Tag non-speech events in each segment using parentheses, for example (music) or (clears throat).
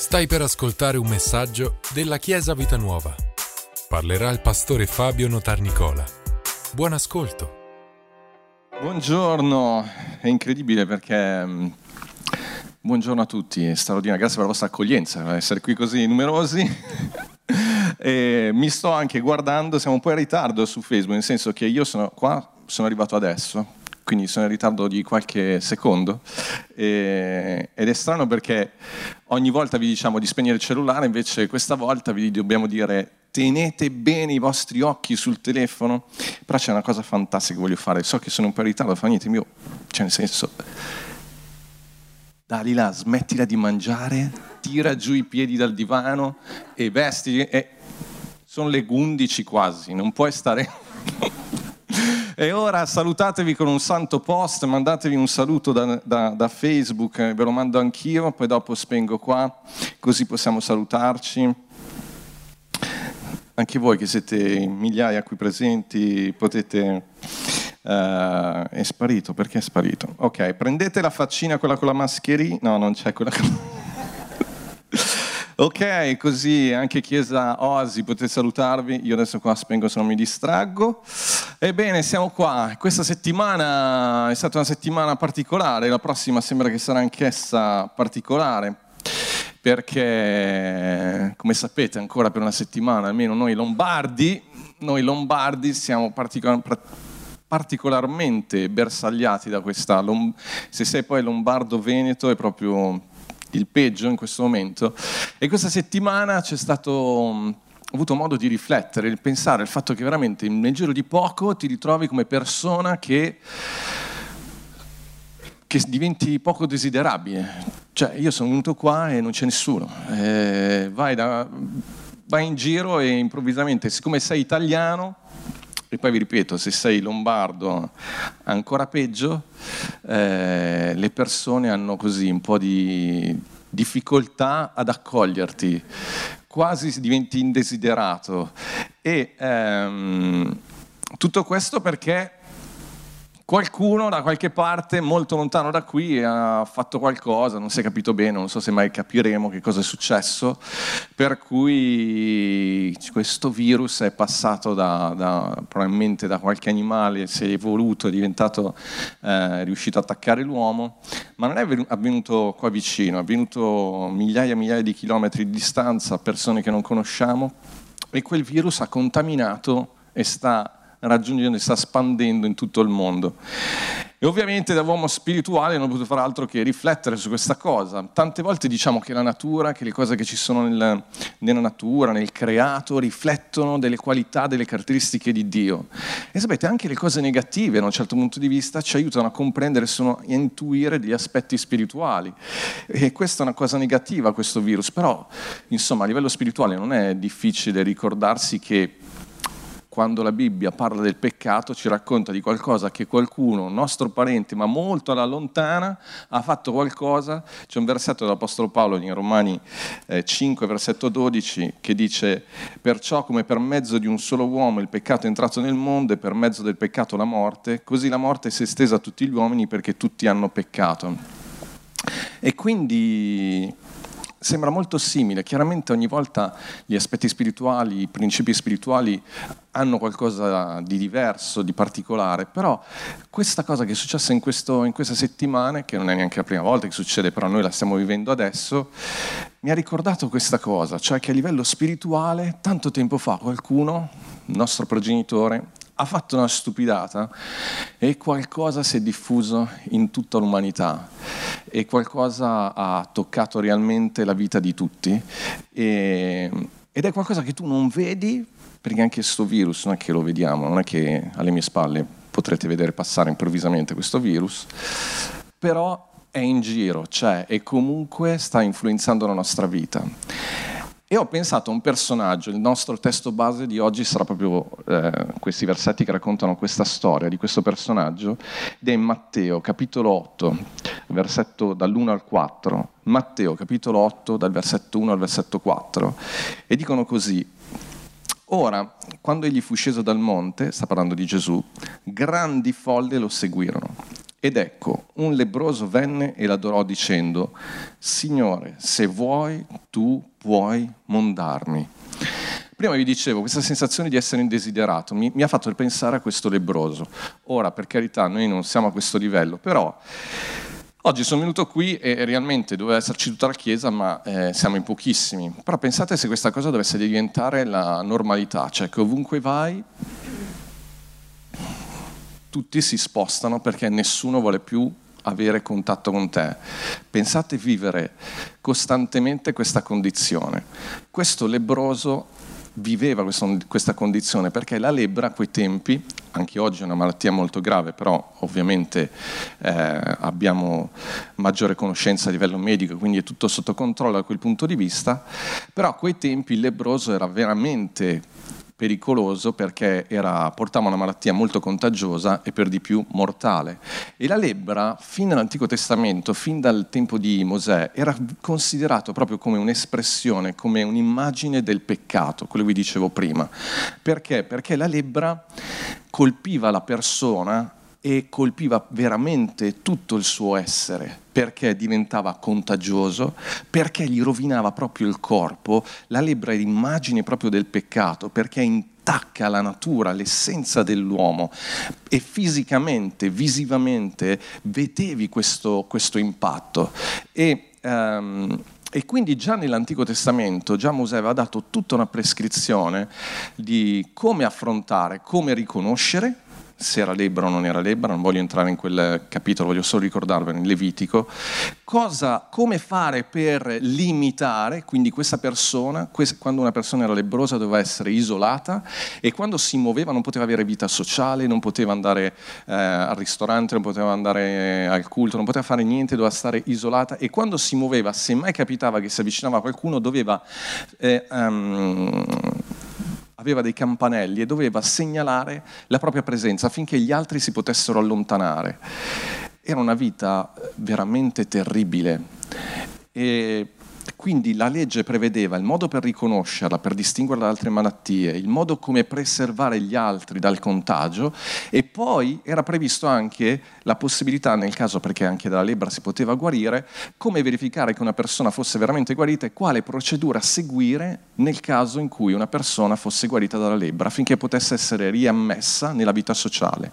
Stai per ascoltare un messaggio della Chiesa Vita Nuova. Parlerà il pastore Fabio Notarnicola. Buon ascolto. Buongiorno, è incredibile perché mm, buongiorno a tutti, è straordinario, grazie per la vostra accoglienza, per essere qui così numerosi. (laughs) e mi sto anche guardando, siamo un po' in ritardo su Facebook, nel senso che io sono qua, sono arrivato adesso, quindi sono in ritardo di qualche secondo. E, ed è strano perché ogni volta vi diciamo di spegnere il cellulare, invece questa volta vi dobbiamo dire tenete bene i vostri occhi sul telefono, però c'è una cosa fantastica che voglio fare, so che sono un po' in ritardo, fa niente, mio, cioè nel senso, Dalila, smettila di mangiare, tira giù i piedi dal divano e vestiti, e sono le 11 quasi, non puoi stare... E ora salutatevi con un santo post, mandatevi un saluto da, da, da Facebook, eh, ve lo mando anch'io, poi dopo spengo qua, così possiamo salutarci. Anche voi che siete migliaia qui presenti potete... Uh, è sparito, perché è sparito? Ok, prendete la faccina, quella con la mascherina. No, non c'è quella con... Ok, così anche Chiesa Oasi potete salutarvi. Io adesso qua spengo se non mi distraggo. Ebbene, siamo qua. Questa settimana è stata una settimana particolare, la prossima sembra che sarà anch'essa particolare perché, come sapete, ancora per una settimana, almeno noi lombardi, noi lombardi siamo particolarmente bersagliati da questa... Se sei poi lombardo-veneto è proprio il peggio in questo momento. E questa settimana c'è stato mm, ho avuto modo di riflettere, di pensare al fatto che veramente nel giro di poco ti ritrovi come persona che, che diventi poco desiderabile. Cioè, io sono venuto qua e non c'è nessuno. Eh, vai, da, vai in giro e improvvisamente, siccome sei italiano, e poi vi ripeto, se sei lombardo ancora peggio, eh, le persone hanno così un po' di difficoltà ad accoglierti, quasi diventi indesiderato. E ehm, tutto questo perché qualcuno da qualche parte molto lontano da qui ha fatto qualcosa, non si è capito bene, non so se mai capiremo che cosa è successo, per cui questo virus è passato da, da, probabilmente da qualche animale, si è evoluto, è diventato, eh, è riuscito ad attaccare l'uomo, ma non è avvenuto qua vicino, è avvenuto migliaia e migliaia di chilometri di distanza, persone che non conosciamo, e quel virus ha contaminato e sta raggiungendo e sta spandendo in tutto il mondo. E ovviamente da uomo spirituale non ho potuto fare altro che riflettere su questa cosa. Tante volte diciamo che la natura, che le cose che ci sono nel, nella natura, nel creato, riflettono delle qualità, delle caratteristiche di Dio. E sapete, anche le cose negative, da un certo punto di vista, ci aiutano a comprendere a intuire degli aspetti spirituali. E questa è una cosa negativa, questo virus. Però, insomma, a livello spirituale non è difficile ricordarsi che quando la Bibbia parla del peccato ci racconta di qualcosa che qualcuno, un nostro parente, ma molto alla lontana, ha fatto qualcosa. C'è un versetto dell'Apostolo Paolo in Romani 5, eh, versetto 12, che dice, perciò come per mezzo di un solo uomo il peccato è entrato nel mondo e per mezzo del peccato la morte, così la morte si è estesa a tutti gli uomini perché tutti hanno peccato. E quindi sembra molto simile. Chiaramente ogni volta gli aspetti spirituali, i principi spirituali hanno qualcosa di diverso, di particolare, però questa cosa che è successa in, questo, in queste settimane, che non è neanche la prima volta che succede, però noi la stiamo vivendo adesso, mi ha ricordato questa cosa, cioè che a livello spirituale, tanto tempo fa qualcuno, il nostro progenitore, ha fatto una stupidata e qualcosa si è diffuso in tutta l'umanità e qualcosa ha toccato realmente la vita di tutti e, ed è qualcosa che tu non vedi perché anche questo virus non è che lo vediamo, non è che alle mie spalle potrete vedere passare improvvisamente questo virus, però è in giro, c'è e comunque sta influenzando la nostra vita. E ho pensato a un personaggio, il nostro testo base di oggi sarà proprio eh, questi versetti che raccontano questa storia di questo personaggio, ed è in Matteo capitolo 8, versetto dall'1 al 4. Matteo capitolo 8, dal versetto 1 al versetto 4. E dicono così, Ora, quando egli fu sceso dal monte, sta parlando di Gesù, grandi folle lo seguirono Ed ecco, un lebroso venne e l'adorò dicendo, Signore, se vuoi, tu puoi mondarmi. Prima vi dicevo, questa sensazione di essere indesiderato mi, mi ha fatto pensare a questo lebroso. Ora, per carità, noi non siamo a questo livello, però Oggi sono venuto qui e realmente doveva esserci tutta la Chiesa, ma eh, siamo in pochissimi. Però pensate se questa cosa dovesse diventare la normalità, cioè che ovunque vai tutti si spostano perché nessuno vuole più avere contatto con te. Pensate vivere costantemente questa condizione. Questo lebroso viveva questa condizione perché la lebbra a quei tempi, anche oggi è una malattia molto grave, però ovviamente eh, abbiamo maggiore conoscenza a livello medico, quindi è tutto sotto controllo da quel punto di vista, però a quei tempi il lebroso era veramente pericoloso perché era, portava una malattia molto contagiosa e per di più mortale. E la lebbra, fin dall'Antico Testamento, fin dal tempo di Mosè, era considerato proprio come un'espressione, come un'immagine del peccato, quello che vi dicevo prima. Perché? Perché la lebbra colpiva la persona e colpiva veramente tutto il suo essere. Perché diventava contagioso, perché gli rovinava proprio il corpo, la lebbra è l'immagine proprio del peccato, perché intacca la natura, l'essenza dell'uomo. E fisicamente, visivamente vedevi questo, questo impatto. E, um, e quindi già nell'Antico Testamento, già Mosè aveva dato tutta una prescrizione di come affrontare, come riconoscere se era lebbra o non era lebbra, non voglio entrare in quel capitolo, voglio solo ricordarvelo in Levitico, cosa, come fare per limitare, quindi questa persona, quando una persona era lebbrosa doveva essere isolata e quando si muoveva non poteva avere vita sociale, non poteva andare eh, al ristorante, non poteva andare al culto, non poteva fare niente, doveva stare isolata e quando si muoveva, se mai capitava che si avvicinava a qualcuno, doveva... Eh, um, aveva dei campanelli e doveva segnalare la propria presenza affinché gli altri si potessero allontanare. Era una vita veramente terribile. E quindi la legge prevedeva il modo per riconoscerla, per distinguerla da altre malattie, il modo come preservare gli altri dal contagio e poi era previsto anche la possibilità, nel caso perché anche dalla lebbra si poteva guarire, come verificare che una persona fosse veramente guarita e quale procedura seguire nel caso in cui una persona fosse guarita dalla lebbra affinché potesse essere riammessa nella vita sociale.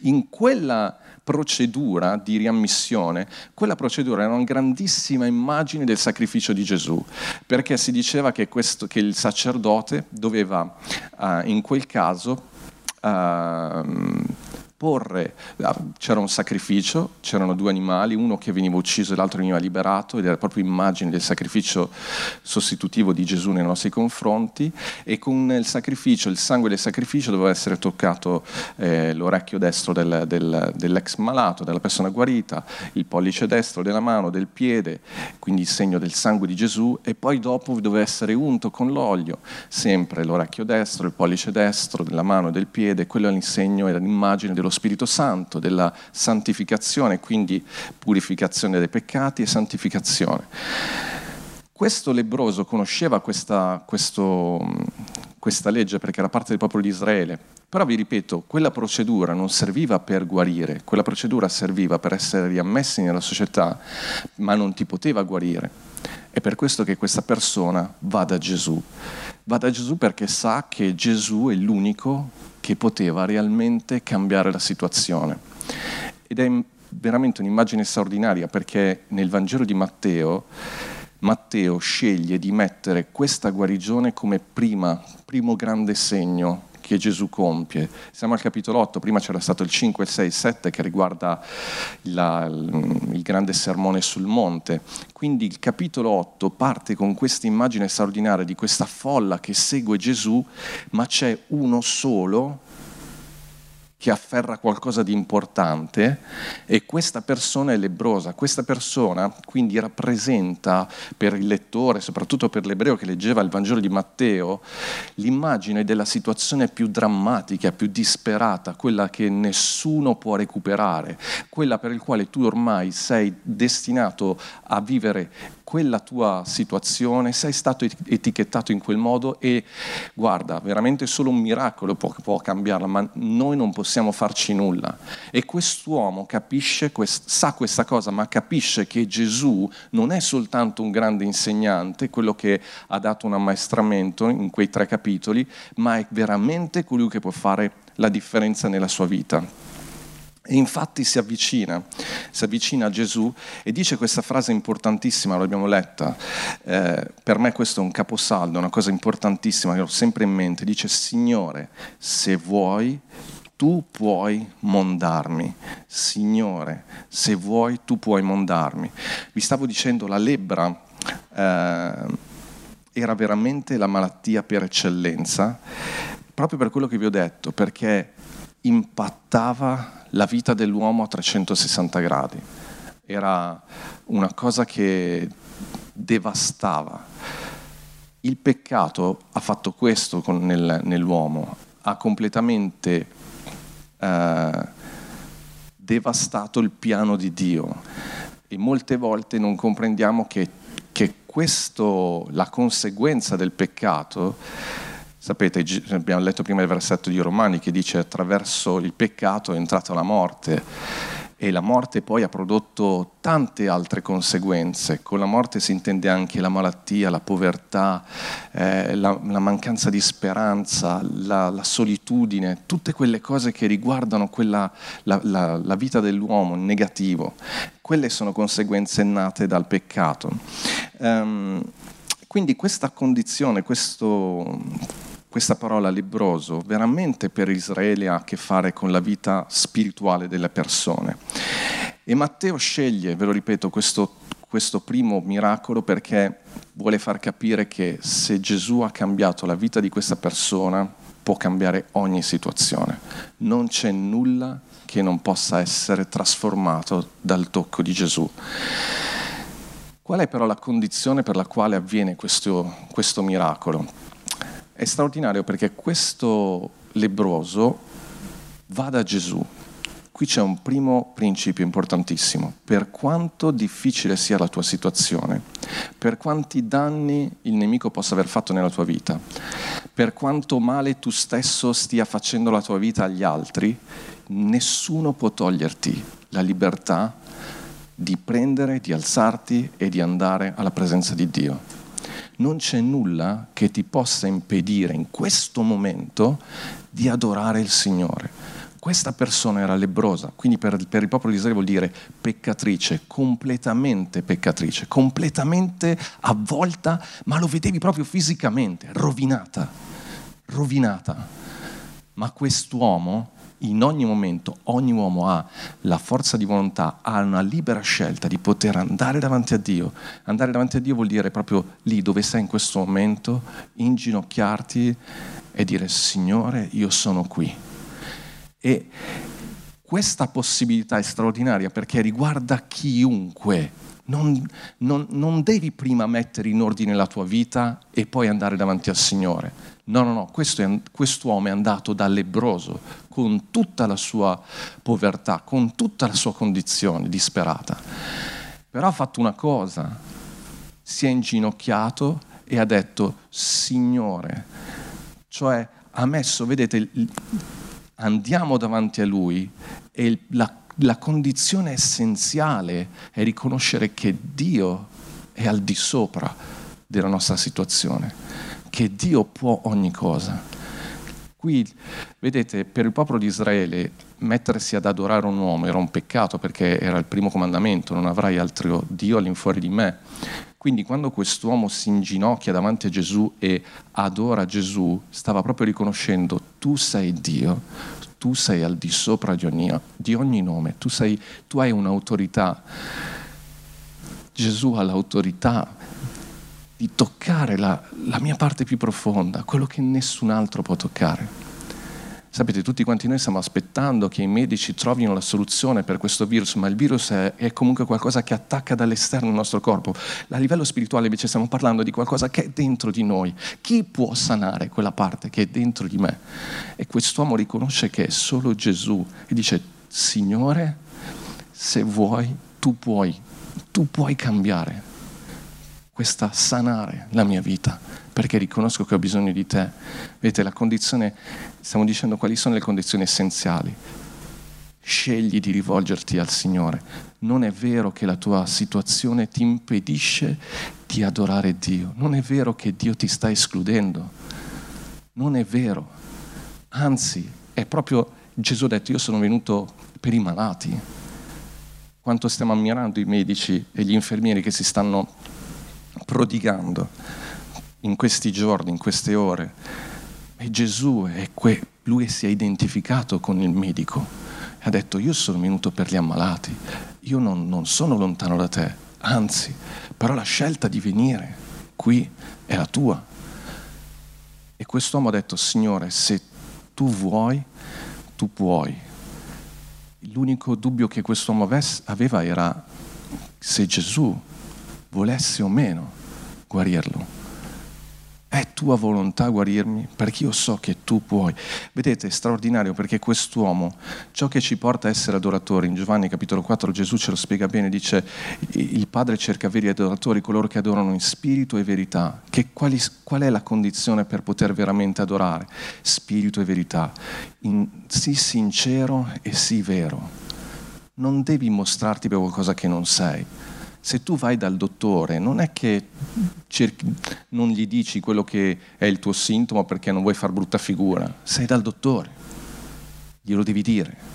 In quella procedura di riammissione, quella procedura era una grandissima immagine del sacrificio di Gesù, perché si diceva che, questo, che il sacerdote doveva uh, in quel caso uh, porre, ah, c'era un sacrificio, c'erano due animali, uno che veniva ucciso e l'altro veniva liberato ed era proprio immagine del sacrificio sostitutivo di Gesù nei nostri confronti e con il sacrificio, il sangue del sacrificio doveva essere toccato eh, l'orecchio destro del, del, dell'ex malato, della persona guarita, il pollice destro della mano, del piede, quindi il segno del sangue di Gesù e poi dopo doveva essere unto con l'olio, sempre l'orecchio destro, il pollice destro della mano e del piede, quello è l'insegno, era l'immagine dello Spirito Santo, della santificazione, quindi purificazione dei peccati e santificazione. Questo lebroso conosceva questa, questo, questa legge perché era parte del popolo di Israele, però vi ripeto, quella procedura non serviva per guarire, quella procedura serviva per essere riammessi nella società, ma non ti poteva guarire. È per questo che questa persona va da Gesù. Va da Gesù perché sa che Gesù è l'unico che poteva realmente cambiare la situazione. Ed è veramente un'immagine straordinaria perché nel Vangelo di Matteo Matteo sceglie di mettere questa guarigione come prima, primo grande segno che Gesù compie. Siamo al capitolo 8, prima c'era stato il 5, il 6, il 7 che riguarda la, il grande sermone sul monte. Quindi il capitolo 8 parte con questa immagine straordinaria di questa folla che segue Gesù, ma c'è uno solo che afferra qualcosa di importante e questa persona è lebrosa. Questa persona quindi rappresenta per il lettore, soprattutto per l'ebreo che leggeva il Vangelo di Matteo, l'immagine della situazione più drammatica, più disperata, quella che nessuno può recuperare, quella per il quale tu ormai sei destinato a vivere quella tua situazione, sei stato etichettato in quel modo e guarda, veramente solo un miracolo può, può cambiarla, ma noi non possiamo farci nulla. E quest'uomo capisce, quest, sa questa cosa, ma capisce che Gesù non è soltanto un grande insegnante, quello che ha dato un ammaestramento in quei tre capitoli, ma è veramente colui che può fare la differenza nella sua vita. E infatti si avvicina, si avvicina a Gesù e dice questa frase importantissima, l'abbiamo letta, eh, per me questo è un caposaldo, una cosa importantissima che ho sempre in mente, dice Signore, se vuoi tu puoi mondarmi, Signore, se vuoi tu puoi mondarmi. Vi stavo dicendo, la lebbra eh, era veramente la malattia per eccellenza, proprio per quello che vi ho detto, perché impattava la vita dell'uomo a 360 gradi. Era una cosa che devastava. Il peccato ha fatto questo nel, nell'uomo, ha completamente eh, devastato il piano di Dio e molte volte non comprendiamo che, che questo, la conseguenza del peccato Sapete, abbiamo letto prima il versetto di Romani che dice attraverso il peccato è entrata la morte e la morte poi ha prodotto tante altre conseguenze. Con la morte si intende anche la malattia, la povertà, eh, la, la, mancanza di speranza, la, la, solitudine, tutte quelle cose che riguardano quella, la, la, vita dell'uomo negativo. Quelle sono conseguenze nate dal peccato. Um, quindi questa condizione, questo questa parola lebroso veramente per Israele ha a che fare con la vita spirituale delle persone. E Matteo sceglie, ve lo ripeto, questo, questo primo miracolo perché vuole far capire che se Gesù ha cambiato la vita di questa persona, può cambiare ogni situazione. Non c'è nulla che non possa essere trasformato dal tocco di Gesù. Qual è però la condizione per la quale avviene questo, questo miracolo? È straordinario perché questo lebroso va da Gesù. Qui c'è un primo principio importantissimo. Per quanto difficile sia la tua situazione, per quanti danni il nemico possa aver fatto nella tua vita, per quanto male tu stesso stia facendo la tua vita agli altri, nessuno può toglierti la libertà di prendere, di alzarti e di andare alla presenza di Dio non c'è nulla che ti possa impedire in questo momento di adorare il Signore. Questa persona era lebrosa, quindi per, per il popolo di Israele vuol dire peccatrice, completamente peccatrice, completamente avvolta, ma lo vedevi proprio fisicamente, rovinata, rovinata. Ma quest'uomo in ogni momento ogni uomo ha la forza di volontà, ha una libera scelta di poter andare davanti a Dio. Andare davanti a Dio vuol dire proprio lì dove sei in questo momento, inginocchiarti e dire Signore, io sono qui. E questa possibilità è straordinaria perché riguarda chiunque. Non, non, non, devi prima mettere in ordine la tua vita e poi andare davanti al Signore. No, no, no, questo quest'uomo è andato da lebroso con tutta la sua povertà, con tutta la sua condizione disperata. Però ha fatto una cosa, si è inginocchiato e ha detto, Signore, cioè ha messo, vedete, andiamo davanti a Lui e la, la condizione essenziale è riconoscere che Dio è al di sopra della nostra situazione che Dio può ogni cosa. Qui, vedete, per il popolo di Israele mettersi ad adorare un uomo era un peccato perché era il primo comandamento, non avrai altro Dio all'infuori di me. Quindi quando quest'uomo si inginocchia davanti a Gesù e adora Gesù, stava proprio riconoscendo tu sei Dio, tu sei al di sopra di ogni, di ogni nome, tu, sei, tu hai un'autorità. Gesù ha l'autorità di toccare la, la mia parte più profonda, quello che nessun altro può toccare. Sapete, tutti quanti noi stiamo aspettando che i medici trovino la soluzione per questo virus, ma il virus è, è, comunque qualcosa che attacca dall'esterno il nostro corpo. A livello spirituale invece stiamo parlando di qualcosa che è dentro di noi. Chi può sanare quella parte che è dentro di me? E quest'uomo riconosce che è solo Gesù e dice, Signore, se vuoi, tu puoi, tu puoi cambiare questa sanare la mia vita, perché riconosco che ho bisogno di te. Vedete, la condizione, stiamo dicendo quali sono le condizioni essenziali. Scegli di rivolgerti al Signore. Non è vero che la tua situazione ti impedisce di adorare Dio. Non è vero che Dio ti sta escludendo. Non è vero. Anzi, è proprio Gesù ha detto io sono venuto per i malati. Quanto stiamo ammirando i medici e gli infermieri che si stanno prodigando in questi giorni, in queste ore. E Gesù è que- lui si è identificato con il medico e ha detto io sono venuto per gli ammalati, io non, non sono lontano da te, anzi, però la scelta di venire qui è la tua. E quest'uomo ha detto, Signore, se tu vuoi, tu puoi. L'unico dubbio che quest'uomo aveva era se Gesù volesse o meno guarirlo. È tua volontà guarirmi perché io so che tu puoi. Vedete, è straordinario perché quest'uomo, ciò che ci porta a essere adoratori, in Giovanni capitolo 4 Gesù ce lo spiega bene, dice il Padre cerca veri adoratori, coloro che adorano in spirito e verità. Che quali, qual è la condizione per poter veramente adorare? Spirito e verità. In, sii sincero e sii vero. Non devi mostrarti per qualcosa che non sei se tu vai dal dottore non è che cerchi, non gli dici quello che è il tuo sintomo perché non vuoi far brutta figura, sei dal dottore, glielo devi dire.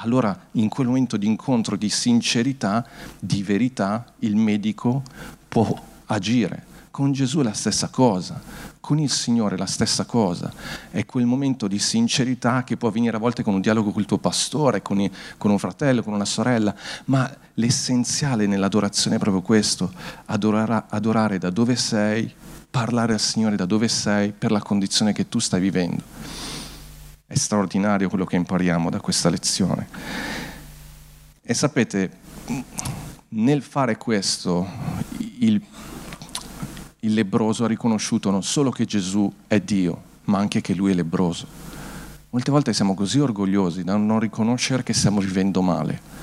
Allora in quel momento di incontro di sincerità, di verità, il medico può agire. Con Gesù è la stessa cosa, con il Signore è la stessa cosa. È quel momento di sincerità che può avvenire a volte con un dialogo con il tuo pastore, con, i, con un fratello, con una sorella, ma l'essenziale nell'adorazione è proprio questo, adorare, adorare da dove sei, parlare al Signore da dove sei per la condizione che tu stai vivendo. È straordinario quello che impariamo da questa lezione. E sapete, nel fare questo, il il lebroso ha riconosciuto non solo che Gesù è Dio, ma anche che lui è lebroso. Molte volte siamo così orgogliosi da non riconoscere che stiamo vivendo male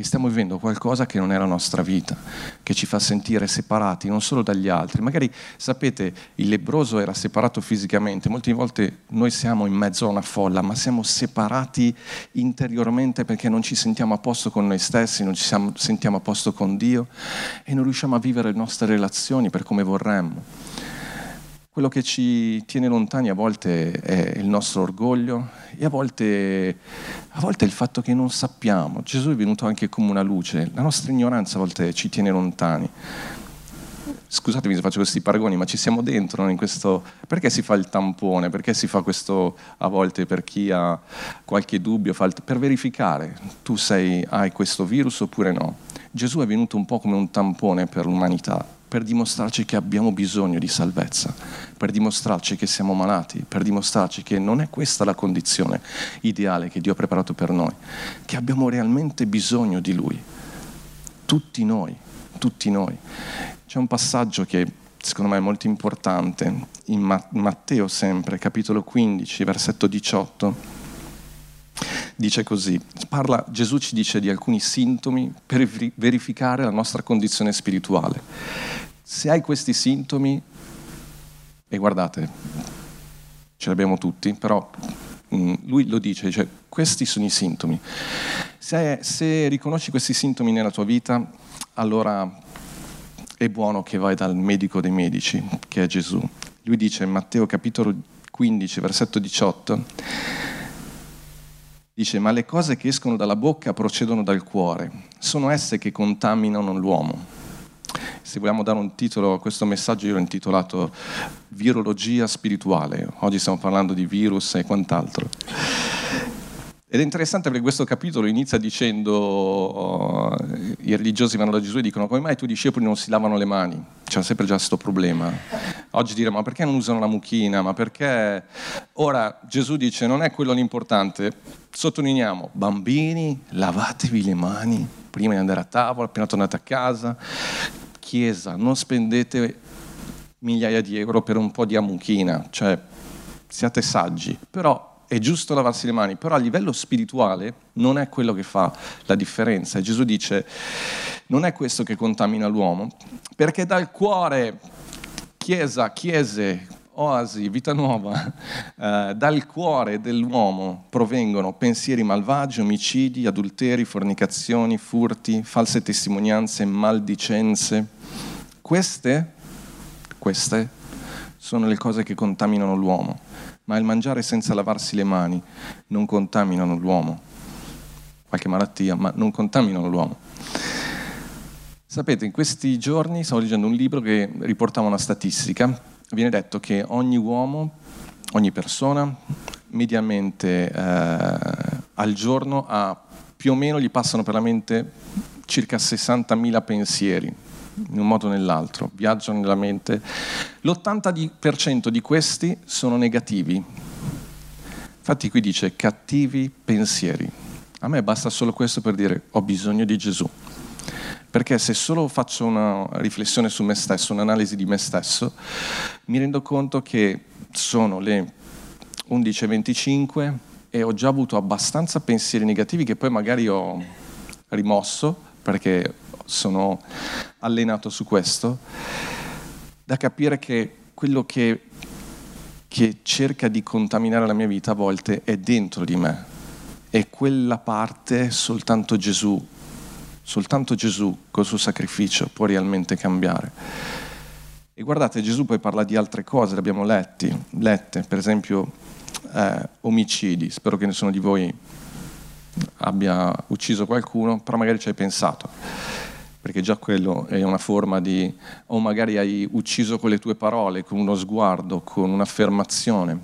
che stiamo vivendo qualcosa che non è la nostra vita, che ci fa sentire separati non solo dagli altri. Magari sapete, il lebroso era separato fisicamente, molte volte noi siamo in mezzo a una folla, ma siamo separati interiormente perché non ci sentiamo a posto con noi stessi, non ci siamo, sentiamo a posto con Dio e non riusciamo a vivere le nostre relazioni per come vorremmo. Quello che ci tiene lontani a volte è il nostro orgoglio e a volte, a volte è il fatto che non sappiamo. Gesù è venuto anche come una luce, la nostra ignoranza a volte ci tiene lontani. Scusatemi se faccio questi paragoni, ma ci siamo dentro in questo... Perché si fa il tampone? Perché si fa questo a volte per chi ha qualche dubbio? Per verificare, tu sei, hai questo virus oppure no. Gesù è venuto un po' come un tampone per l'umanità per dimostrarci che abbiamo bisogno di salvezza, per dimostrarci che siamo malati, per dimostrarci che non è questa la condizione ideale che Dio ha preparato per noi, che abbiamo realmente bisogno di Lui. Tutti noi, tutti noi. C'è un passaggio che secondo me è molto importante, in Matteo sempre, capitolo 15, versetto 18 dice così, parla, Gesù ci dice di alcuni sintomi per verificare la nostra condizione spirituale. Se hai questi sintomi, e guardate, ce li abbiamo tutti, però mm, lui lo dice, dice, questi sono i sintomi. Se, se riconosci questi sintomi nella tua vita, allora è buono che vai dal medico dei medici, che è Gesù. Lui dice in Matteo capitolo 15, versetto 18, Dice, ma le cose che escono dalla bocca procedono dal cuore, sono esse che contaminano l'uomo. Se vogliamo dare un titolo a questo messaggio, io l'ho intitolato Virologia spirituale. Oggi stiamo parlando di virus e quant'altro. Ed è interessante perché questo capitolo inizia dicendo, oh, i religiosi vanno da Gesù e dicono come mai i tuoi discepoli non si lavano le mani? C'è sempre già questo problema. Oggi diremo ma perché non usano la mucchina? Ma perché... Ora Gesù dice non è quello l'importante, sottolineiamo, bambini lavatevi le mani prima di andare a tavola, appena tornate a casa. Chiesa, non spendete migliaia di euro per un po' di amuchina, cioè siate saggi, però è giusto lavarsi le mani, però a livello spirituale non è quello che fa la differenza. E Gesù dice, non è questo che contamina l'uomo, perché dal cuore, chiesa, chiese, oasi, vita nuova, (laughs) eh, dal cuore dell'uomo provengono pensieri malvagi, omicidi, adulteri, fornicazioni, furti, false testimonianze, maldicenze. Queste, queste sono le cose che contaminano l'uomo, ma il mangiare senza lavarsi le mani non contaminano l'uomo. Qualche malattia, ma non contaminano l'uomo. Sapete, in questi giorni stavo leggendo un libro che riportava una statistica viene detto che ogni uomo, ogni persona, mediamente eh, al giorno ha più o meno gli passano per la mente circa 60.000 pensieri, in un modo o nell'altro, viaggiano nella mente. L'80% di questi sono negativi. Infatti qui dice cattivi pensieri. A me basta solo questo per dire ho bisogno di Gesù. Perché se solo faccio una riflessione su me stesso, un'analisi di me stesso, mi rendo conto che sono le 11.25 e ho già avuto abbastanza pensieri negativi che poi magari ho rimosso perché sono allenato su questo, da capire che quello che, che cerca di contaminare la mia vita a volte è dentro di me e quella parte soltanto Gesù Soltanto Gesù col suo sacrificio può realmente cambiare. E guardate, Gesù poi parla di altre cose, le abbiamo letti, lette, per esempio eh, omicidi. Spero che nessuno di voi abbia ucciso qualcuno, però magari ci hai pensato, perché già quello è una forma di... o magari hai ucciso con le tue parole, con uno sguardo, con un'affermazione.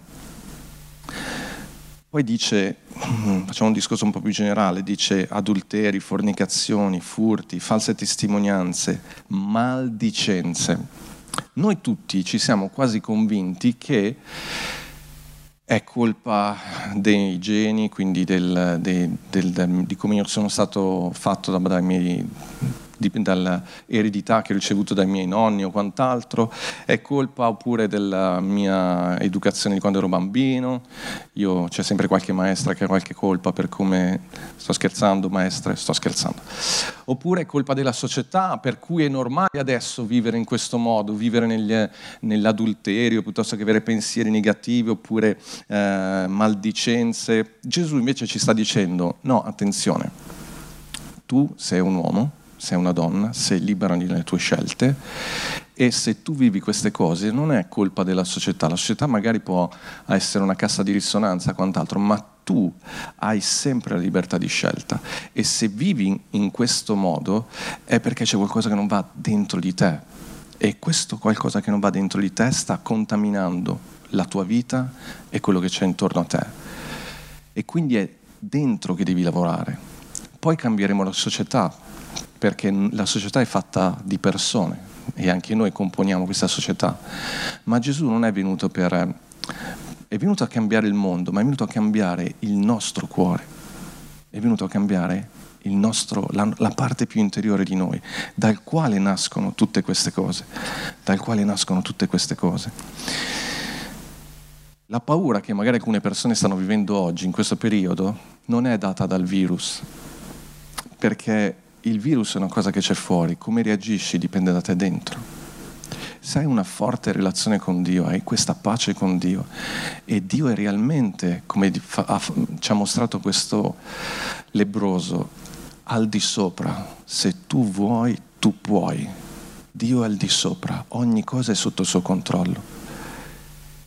Poi dice, (clears throat) facciamo un discorso un po' più generale, dice adulteri, fornicazioni, furti, false testimonianze, maldicenze. Noi tutti ci siamo quasi convinti che è colpa dei geni, quindi del, del, del, di come io sono stato fatto dai miei dall'eredità che ho ricevuto dai miei nonni o quant'altro, è colpa oppure della mia educazione di quando ero bambino, Io, c'è sempre qualche maestra che ha qualche colpa per come sto scherzando, maestre, sto scherzando, oppure è colpa della società per cui è normale adesso vivere in questo modo, vivere negli, nell'adulterio piuttosto che avere pensieri negativi oppure eh, maldicenze. Gesù invece ci sta dicendo no, attenzione, tu sei un uomo, sei una donna, sei libera nelle tue scelte e se tu vivi queste cose non è colpa della società, la società magari può essere una cassa di risonanza, quant'altro, ma tu hai sempre la libertà di scelta e se vivi in questo modo è perché c'è qualcosa che non va dentro di te e questo qualcosa che non va dentro di te sta contaminando la tua vita e quello che c'è intorno a te. E quindi è dentro che devi lavorare. Poi cambieremo la società, perché la società è fatta di persone e anche noi componiamo questa società. Ma Gesù non è venuto per... è venuto a cambiare il mondo, ma è venuto a cambiare il nostro cuore, è venuto a cambiare nostro, la, la, parte più interiore di noi, dal quale nascono tutte queste cose, dal quale nascono tutte queste cose. La paura che magari alcune persone stanno vivendo oggi, in questo periodo, non è data dal virus, perché il virus è una cosa che c'è fuori, come reagisci dipende da te dentro. Se hai una forte relazione con Dio, hai questa pace con Dio e Dio è realmente, come ci ha mostrato questo lebroso, al di sopra. Se tu vuoi, tu puoi. Dio è al di sopra, ogni cosa è sotto il suo controllo.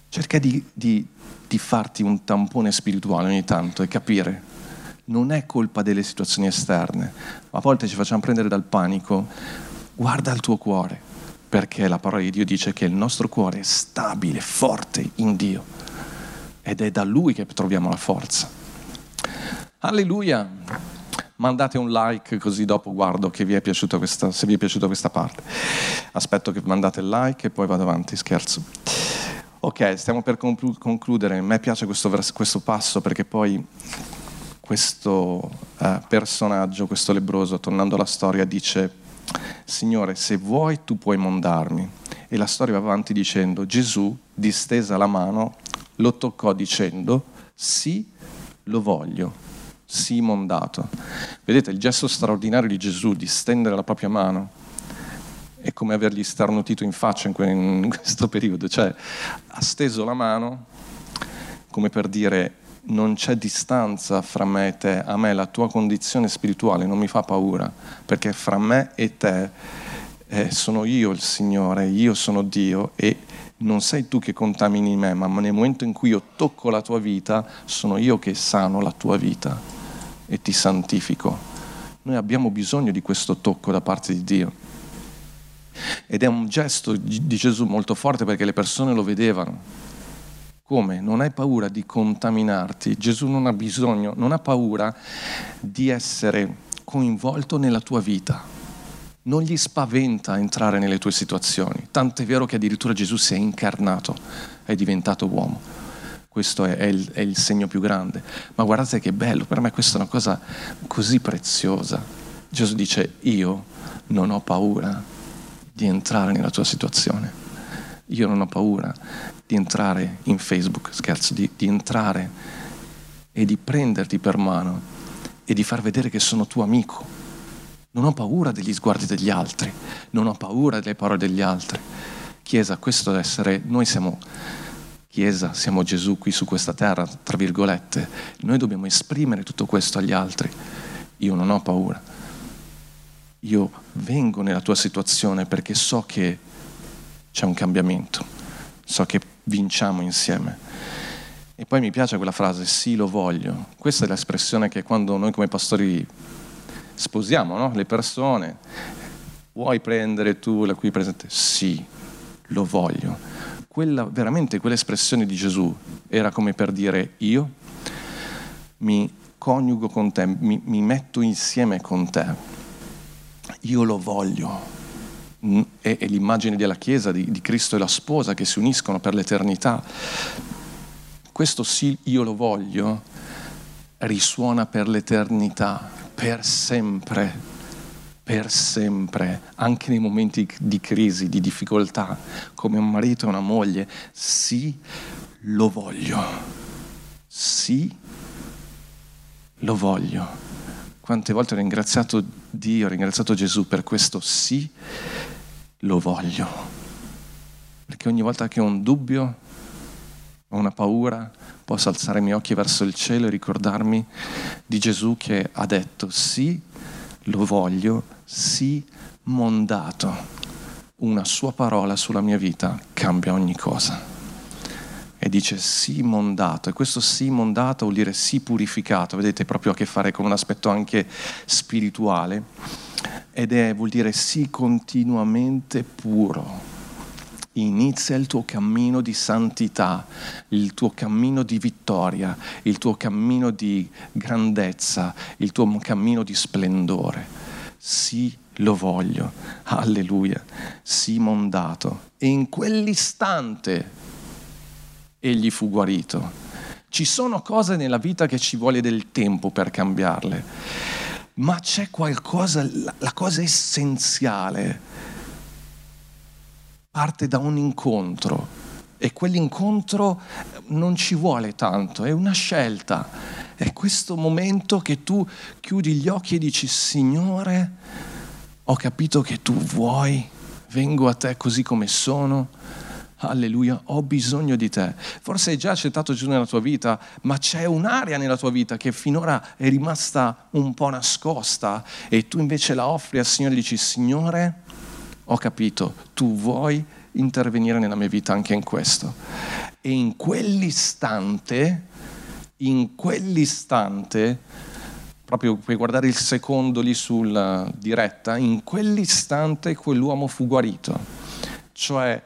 Cerca di, di, di farti un tampone spirituale ogni tanto e capire non è colpa delle situazioni esterne. A volte ci facciamo prendere dal panico. Guarda il tuo cuore, perché la parola di Dio dice che il nostro cuore è stabile, forte in Dio ed è da Lui che troviamo la forza. Alleluia! Mandate un like così dopo guardo vi questa, se vi è piaciuta questa parte. Aspetto che mandate il like e poi vado avanti, scherzo. Ok, stiamo per concludere. A me piace questo, questo passo perché poi questo eh, personaggio, questo lebroso, tornando alla storia, dice, Signore, se vuoi tu puoi mondarmi. E la storia va avanti dicendo, Gesù, distesa la mano, lo toccò dicendo, Sì, lo voglio. Sì, mondato. Vedete il gesto straordinario di Gesù di stendere la propria mano è come avergli starnutito in faccia in, questo periodo, cioè ha steso la mano come per dire non c'è distanza fra me e te, a me la tua condizione spirituale non mi fa paura, perché fra me e te eh, sono io il Signore, io sono Dio e non sei tu che contamini me, ma nel momento in cui io tocco la tua vita, sono io che sano la tua vita e ti santifico. Noi abbiamo bisogno di questo tocco da parte di Dio. Ed è un gesto di Gesù molto forte perché le persone lo vedevano. Come? Non hai paura di contaminarti. Gesù non ha bisogno, non ha paura di essere coinvolto nella tua vita. Non gli spaventa entrare nelle tue situazioni. Tant'è vero che addirittura Gesù si è incarnato, è diventato uomo. Questo è, è, il, è il segno più grande. Ma guardate che bello, per me questa è una cosa così preziosa. Gesù dice, io non ho paura di entrare nella tua situazione. Io non ho paura di entrare in Facebook, scherzo, di, di entrare e di prenderti per mano e di far vedere che sono tuo amico. Non ho paura degli sguardi degli altri, non ho paura delle parole degli altri. Chiesa, questo deve essere, noi siamo Chiesa, siamo Gesù qui su questa terra, tra virgolette, noi dobbiamo esprimere tutto questo agli altri. Io non ho paura io vengo nella tua situazione perché so che c'è un cambiamento, so che vinciamo insieme. E poi mi piace quella frase, sì lo voglio. Questa è l'espressione che quando noi come pastori sposiamo no? le persone, vuoi prendere tu la qui presente? Sì, lo voglio. Quella, veramente quell'espressione di Gesù era come per dire io mi coniugo con te, mi, mi metto insieme con te io lo voglio. È, è l'immagine della Chiesa, di, di Cristo e la sposa che si uniscono per l'eternità. Questo sì, io lo voglio, risuona per l'eternità, per sempre, per sempre, anche nei momenti di crisi, di difficoltà, come un marito e una moglie. Sì, lo voglio. Sì, lo voglio. Quante volte ho ringraziato Dio, ho ringraziato Gesù per questo sì, lo voglio. Perché ogni volta che ho un dubbio, ho una paura, posso alzare i miei occhi verso il cielo e ricordarmi di Gesù che ha detto sì, lo voglio, sì, mondato. Una sua parola sulla mia vita cambia ogni cosa e dice sì mondato e questo sì mondato vuol dire sì purificato, vedete proprio a che fare con un aspetto anche spirituale ed è, vuol dire sì continuamente puro. Inizia il tuo cammino di santità, il tuo cammino di vittoria, il tuo cammino di grandezza, il tuo cammino di splendore. Sì, lo voglio. Alleluia. Sì, mondato. E in quell'istante egli fu guarito. Ci sono cose nella vita che ci vuole del tempo per cambiarle, ma c'è qualcosa, la cosa essenziale parte da un incontro e quell'incontro non ci vuole tanto, è una scelta. È questo momento che tu chiudi gli occhi e dici, Signore, ho capito che tu vuoi, vengo a te così come sono alleluia, ho bisogno di te. Forse hai già accettato Gesù nella tua vita, ma c'è un'area nella tua vita che finora è rimasta un po' nascosta e tu invece la offri al Signore e dici, Signore, ho capito, tu vuoi intervenire nella mia vita anche in questo. E in quell'istante, in quell'istante, proprio puoi guardare il secondo lì sulla diretta, in quell'istante quell'uomo fu guarito. Cioè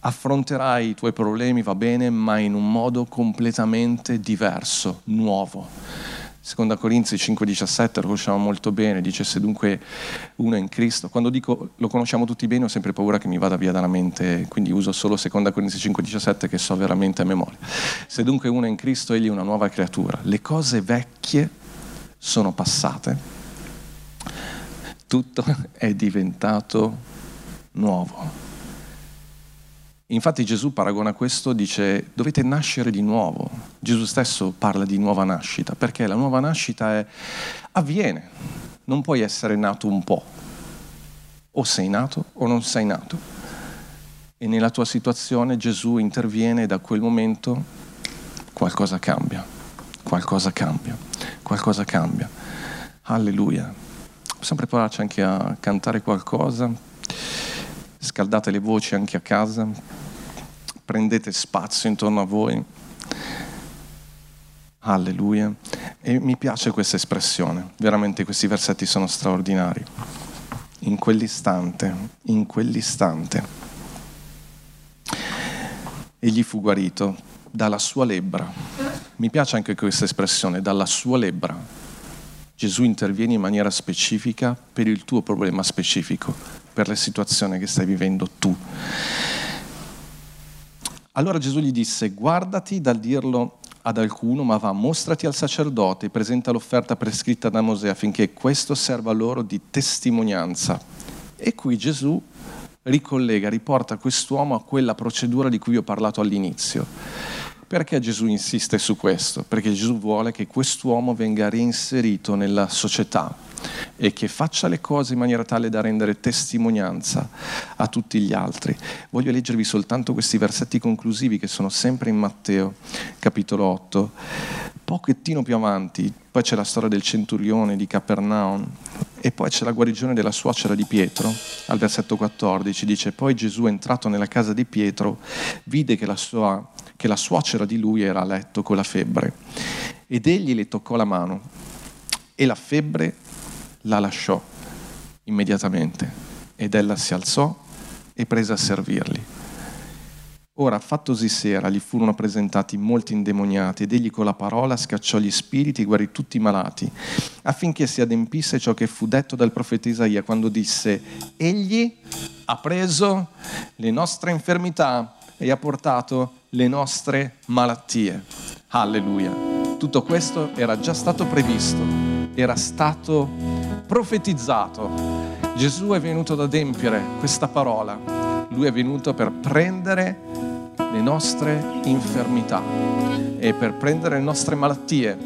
affronterai i tuoi problemi, va bene, ma in un modo completamente diverso, nuovo. Seconda Corinzi 5,17 lo conosciamo molto bene, dice se dunque uno è in Cristo, quando dico lo conosciamo tutti bene ho sempre paura che mi vada via dalla mente, quindi uso solo Seconda Corinzi 5,17 che so veramente a memoria. Se dunque uno è in Cristo egli è una nuova creatura, le cose vecchie sono passate, tutto (laughs) è diventato nuovo Infatti Gesù paragona questo, dice dovete nascere di nuovo. Gesù stesso parla di nuova nascita, perché la nuova nascita è, avviene, non puoi essere nato un po', o sei nato o non sei nato. E nella tua situazione Gesù interviene e da quel momento qualcosa cambia, qualcosa cambia, qualcosa cambia. Alleluia. Possiamo prepararci anche a cantare qualcosa? Scaldate le voci anche a casa, prendete spazio intorno a voi. Alleluia. E mi piace questa espressione, veramente questi versetti sono straordinari. In quell'istante, in quell'istante, egli fu guarito dalla sua lebbra. Mi piace anche questa espressione, dalla sua lebbra. Gesù interviene in maniera specifica per il tuo problema specifico, per la situazione che stai vivendo tu. Allora Gesù gli disse, guardati dal dirlo ad alcuno, ma va, mostrati al sacerdote presenta l'offerta prescritta da Mosè affinché questo serva loro di testimonianza. E qui Gesù ricollega, riporta quest'uomo a quella procedura di cui ho parlato all'inizio. Perché Gesù insiste su questo? Perché Gesù vuole che quest'uomo venga reinserito nella società e che faccia le cose in maniera tale da rendere testimonianza a tutti gli altri. Voglio leggervi soltanto questi versetti conclusivi che sono sempre in Matteo, capitolo 8. Pochettino più avanti, poi c'è la storia del centurione di Capernaum e poi c'è la guarigione della suocera di Pietro, al versetto 14 dice, poi Gesù entrato nella casa di Pietro vide che la sua che la suocera di lui era a letto con la febbre ed egli le toccò la mano e la febbre la lasciò immediatamente ed ella si alzò e prese a servirli. Ora, fattosi sera, gli furono presentati molti indemoniati ed egli con la parola scacciò gli spiriti e guarì tutti i malati, affinché si adempisse ciò che fu detto dal profeta Isaia quando disse, egli ha preso le nostre infermità e ha portato le nostre malattie. Alleluia. Tutto questo era già stato previsto, era stato profetizzato. Gesù è venuto ad adempiere questa parola. Lui è venuto per prendere le nostre infermità e per prendere le nostre malattie,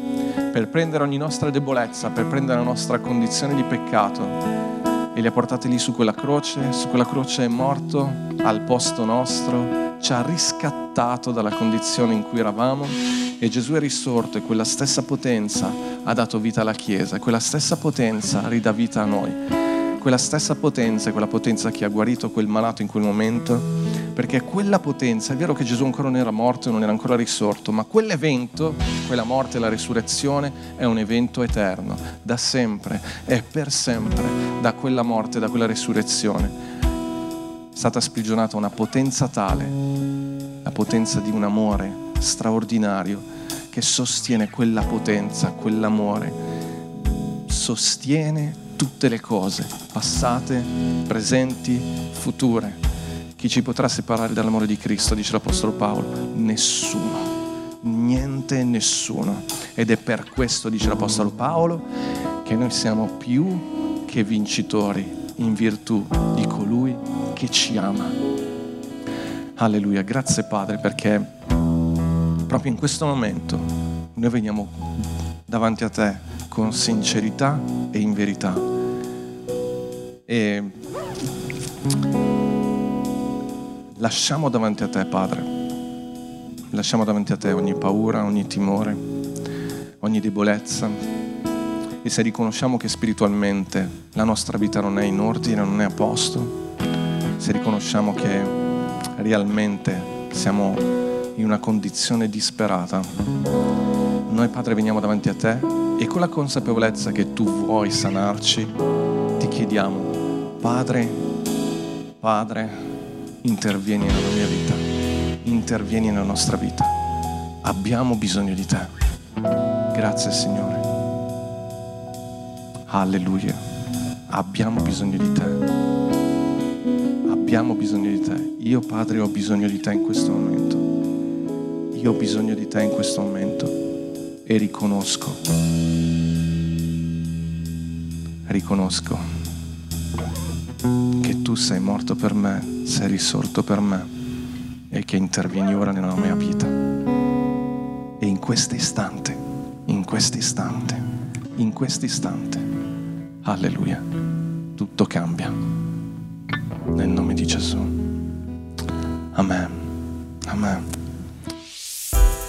per prendere ogni nostra debolezza, per prendere la nostra condizione di peccato e li ha portati lì su quella croce, su quella croce è morto al posto nostro, ci ha riscattato dalla condizione in cui eravamo e Gesù è risorto e quella stessa potenza ha dato vita alla Chiesa e quella stessa potenza ridà vita a noi. Quella stessa potenza è quella potenza che ha guarito quel malato in quel momento, perché quella potenza, è vero che Gesù ancora non era morto non era ancora risorto, ma quell'evento, quella morte e la risurrezione, è un evento eterno, da sempre e per sempre, da quella morte, da quella risurrezione. È stata sprigionata una potenza tale, la potenza di un amore straordinario che sostiene quella potenza, quell'amore, sostiene tutte le cose, passate, presenti, future. Chi ci potrà separare dall'amore di Cristo, dice l'Apostolo Paolo? Nessuno. Niente e nessuno. Ed è per questo, dice l'Apostolo Paolo, che noi siamo più che vincitori in virtù di colui che ci ama. Alleluia, grazie Padre perché proprio in questo momento noi veniamo davanti a te con sincerità e in verità. E lasciamo davanti a te, Padre, lasciamo davanti a te ogni paura, ogni timore, ogni debolezza. E se riconosciamo che spiritualmente la nostra vita non è in ordine, non è a posto, se riconosciamo che realmente siamo in una condizione disperata, noi Padre veniamo davanti a te e con la consapevolezza che tu vuoi sanarci, ti chiediamo, Padre, Padre, intervieni nella mia vita, intervieni nella nostra vita. Abbiamo bisogno di te. Grazie Signore. Alleluia. Abbiamo bisogno di te. Abbiamo bisogno di te. Io Padre ho bisogno di te in questo momento. Io ho bisogno di te in questo momento e riconosco, riconosco che tu sei morto per me, sei risorto per me e che intervieni ora nella mia vita. E in questo istante, in questo istante, in questo istante, alleluia, tutto cambia. Nel nome di Gesù. Amen. Amen.